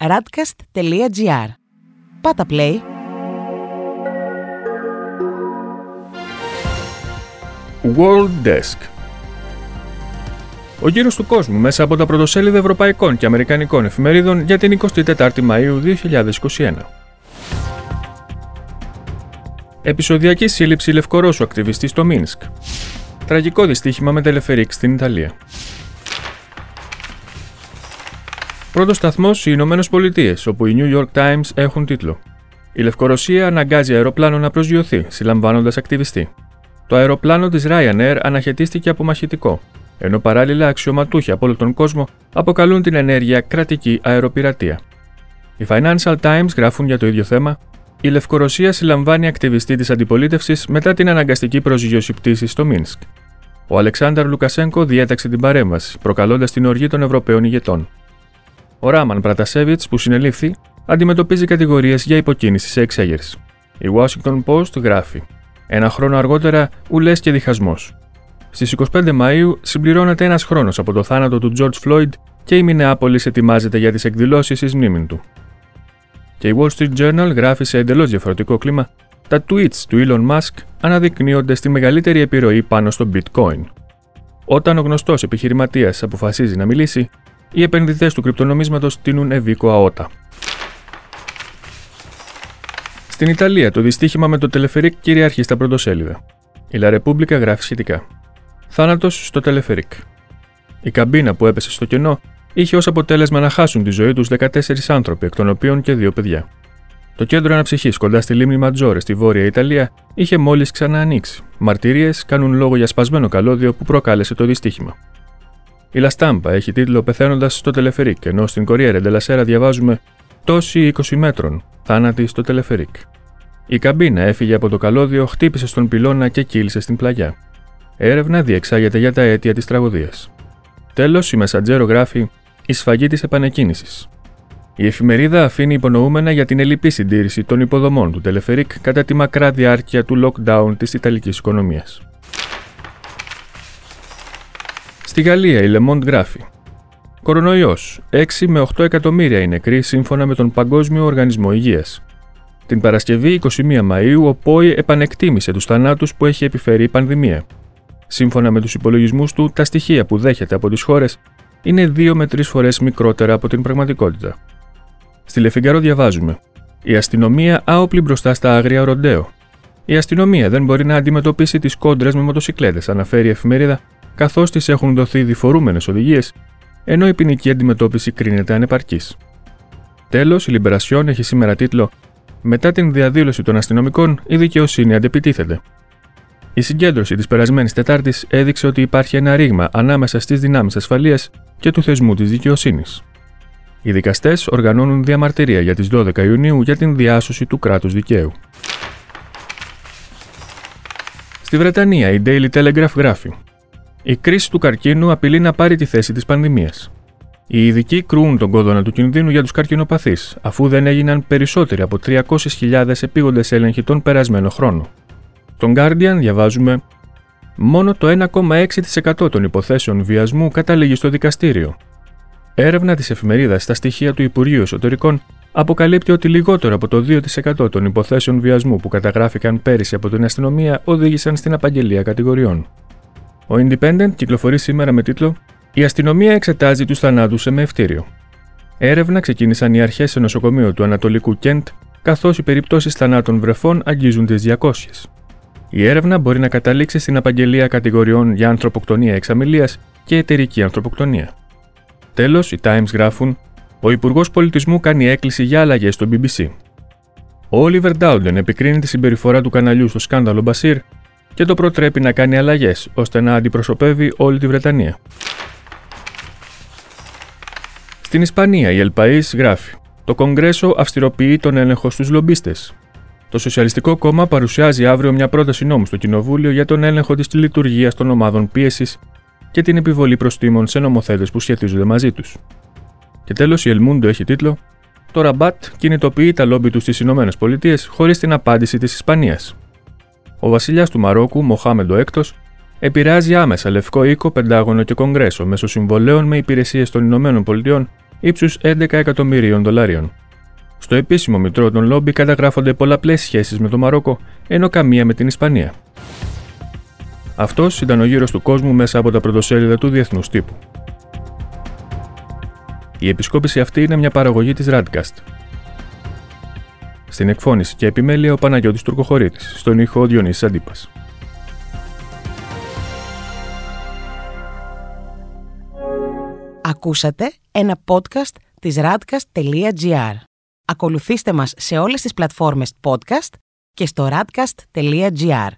radcast.gr. Πάτα play. World Desk Ο γύρος του κόσμου μέσα από τα πρωτοσέλιδα ευρωπαϊκών και αμερικανικών εφημερίδων για την 24η Μαΐου 2021. Επισοδιακή σύλληψη Λευκορώσου ακτιβιστής στο Μίνσκ. Τραγικό δυστύχημα με τελεφερίξ στην Ιταλία. Πρώτος σταθμός οι Ηνωμένες Πολιτείες, όπου οι New York Times έχουν τίτλο. Η Λευκορωσία αναγκάζει αεροπλάνο να προσγειωθεί, συλλαμβάνοντας ακτιβιστή. Το αεροπλάνο της Ryanair αναχαιτίστηκε από μαχητικό, ενώ παράλληλα αξιωματούχοι από όλο τον κόσμο αποκαλούν την ενέργεια κρατική αεροπειρατεία. Οι Financial Times γράφουν για το ίδιο θέμα. Η Λευκορωσία συλλαμβάνει ακτιβιστή της αντιπολίτευσης μετά την αναγκαστική προσγειώση πτήσης στο Μίνσκ. Ο Αλεξάνδρ Λουκασέγκο διέταξε την παρέμβαση, προκαλώντας την οργή των Ευρωπαίων ηγετών. Ο Ράμαν Πρατασέβιτς, που συνελήφθη, αντιμετωπίζει κατηγορίες για υποκίνηση σε εξέγερση. Η Washington Post γράφει: Ένα χρόνο αργότερα, ουλές και διχασμός. Στις 25 Μαου συμπληρώνεται ένας χρόνος από το θάνατο του George Floyd και η Μινεάπολης ετοιμάζεται για τις εκδηλώσεις εις μνήμη του. Και η Wall Street Journal γράφει σε εντελώς διαφορετικό κλίμα: Τα tweets του Elon Musk αναδεικνύονται στη μεγαλύτερη επιρροή πάνω στο bitcoin. Όταν ο γνωστός επιχειρηματίας αποφασίζει να μιλήσει, οι επενδυτές του κρυπτονομίσματος τίνουν ευήκο αότα. Στην Ιταλία, το δυστύχημα με το τελεφερίκ κυριαρχεί στα πρωτοσέλιδα. Η La Repubblica γράφει σχετικά. Θάνατος στο τελεφερίκ. Η καμπίνα που έπεσε στο κενό είχε ως αποτέλεσμα να χάσουν τη ζωή τους 14 άνθρωποι, εκ των οποίων και δύο παιδιά. Το κέντρο αναψυχής κοντά στη λίμνη Ματζόρε στη βόρεια Ιταλία είχε μόλις ξαναανοίξει. Μαρτυρίες κάνουν λόγο για σπασμένο καλώδιο που προκάλεσε το δυστύχημα. Η Λαστάμπα έχει τίτλο Πεθαίνοντας στο τελεφερίκ, ενώ στην Κοριέρα Ντελασέρα διαβάζουμε Τόση 20 μέτρων, θάνατοι στο τελεφερίκ. Η καμπίνα έφυγε από το καλώδιο, χτύπησε στον πυλώνα και κύλησε στην πλαγιά. Έρευνα διεξάγεται για τα αίτια της τραγωδίας. Τέλος, η Μεσαντζέρο γράφει Η σφαγή της επανεκκίνησης. Η εφημερίδα αφήνει υπονοούμενα για την ελληπή συντήρηση των υποδομών του τελεφερίκ κατά τη μακρά διάρκεια του lockdown της Ιταλικής οικονομίας. Στη Γαλλία, η Le Monde γράφει: Κορονοϊός. 6 με 8 εκατομμύρια είναι νεκροί σύμφωνα με τον Παγκόσμιο Οργανισμό Υγείας. Την Παρασκευή 21 Μαου, ο ΠΟΗ επανεκτίμησε τους θανάτους που έχει επιφέρει η πανδημία. Σύμφωνα με τους υπολογισμούς του, τα στοιχεία που δέχεται από τις χώρες είναι 2 με 3 φορές μικρότερα από την πραγματικότητα. Στη Λεφιγκαρό διαβάζουμε: Η αστυνομία άοπλη μπροστά στα άγρια ροντέο. Η αστυνομία δεν μπορεί να αντιμετωπίσει τις κόντρες με μοτοσυκλέτες, αναφέρει η εφημερίδα καθώς τη έχουν δοθεί διφορούμενες οδηγίες, ενώ η ποινική αντιμετώπιση κρίνεται ανεπαρκής. Τέλος, η Λιμπερασιόν έχει σήμερα τίτλο Μετά την διαδήλωση των αστυνομικών, η δικαιοσύνη αντεπιτίθεται. Η συγκέντρωση της περασμένης Τετάρτης έδειξε ότι υπάρχει ένα ρήγμα ανάμεσα στις δυνάμεις ασφαλείας και του θεσμού της δικαιοσύνης. Οι δικαστές οργανώνουν διαμαρτυρία για τις 12 Ιουνίου για την διάσωση του κράτους δικαίου. Στη Βρετανία, η Daily Telegraph γράφει: η κρίση του καρκίνου απειλεί να πάρει τη θέση της πανδημίας. Οι ειδικοί κρούν τον κόδωνα του κινδύνου για τους καρκινοπαθείς, αφού δεν έγιναν περισσότεροι από 300.000 επίγοντες έλεγχοι τον περασμένο χρόνο. Στον Guardian διαβάζουμε Μόνο το 1,6% των υποθέσεων βιασμού καταλήγει στο δικαστήριο. Έρευνα της εφημερίδας στα στοιχεία του Υπουργείου Εσωτερικών αποκαλύπτει ότι λιγότερο από το 2% των υποθέσεων βιασμού που καταγράφηκαν πέρυσι από την αστυνομία οδήγησαν στην απαγγελία κατηγοριών. Ο Independent κυκλοφορεί σήμερα με τίτλο Η αστυνομία εξετάζει τους θανάτους σε μευτήριο. Έρευνα ξεκίνησαν οι αρχές σε νοσοκομείο του Ανατολικού Κέντ, καθώς οι περιπτώσεις θανάτων βρεφών αγγίζουν τι 200. Η έρευνα μπορεί να καταλήξει στην απαγγελία κατηγοριών για ανθρωποκτονία εξαμιλία και εταιρική ανθρωποκτονία. Τέλος, οι Times γράφουν: Ο Υπουργός Πολιτισμού κάνει έκκληση για αλλαγές στο BBC. Ο Oliver Dowden επικρίνει τη συμπεριφορά του καναλιού στο σκάνδαλο Μπασίρ και το προτρέπει να κάνει αλλαγές ώστε να αντιπροσωπεύει όλη τη Βρετανία. Στην Ισπανία, η Ελπαή γράφει: Το Κογκρέσο αυστηροποιεί τον έλεγχο στους λομπίστες. Το Σοσιαλιστικό Κόμμα παρουσιάζει αύριο μια πρόταση νόμου στο Κοινοβούλιο για τον έλεγχο της λειτουργίας των ομάδων πίεσης και την επιβολή προστήμων σε νομοθέτες που σχετίζονται μαζί τους. Και τέλος, η Ελμούντο έχει τίτλο: Το Ραμπάτ κινητοποιεί τα λόμπι τους στις ΗΠΑ χωρίς την απάντηση της Ισπανίας. Ο βασιλιάς του Μαρόκου, Μοχάμεντο Έκτος, επηρεάζει άμεσα Λευκό Οίκο, Πεντάγωνο και Κογκρέσο μέσω συμβολέων με υπηρεσίες των Ηνωμένων Πολιτειών ύψους 11 εκατομμυρίων δολαρίων. Στο επίσημο μητρό των λόμπι καταγράφονται πολλαπλές σχέσεις με το Μαρόκο, ενώ καμία με την Ισπανία. Αυτός ήταν ο γύρος του κόσμου μέσα από τα πρωτοσέλιδα του διεθνούς τύπου. Η επισκόπηση αυτή είναι μια παραγωγή της Radcast. Στην εκφώνηση και επιμέλεια ο Παναγιώτης Τουρκοχωρήτης, στον ήχο Διονύσης Αντίπας. Ακούσατε ένα podcast της radcast.gr. Ακολουθήστε μας σε όλες τις πλατφόρμες podcast και στο radcast.gr.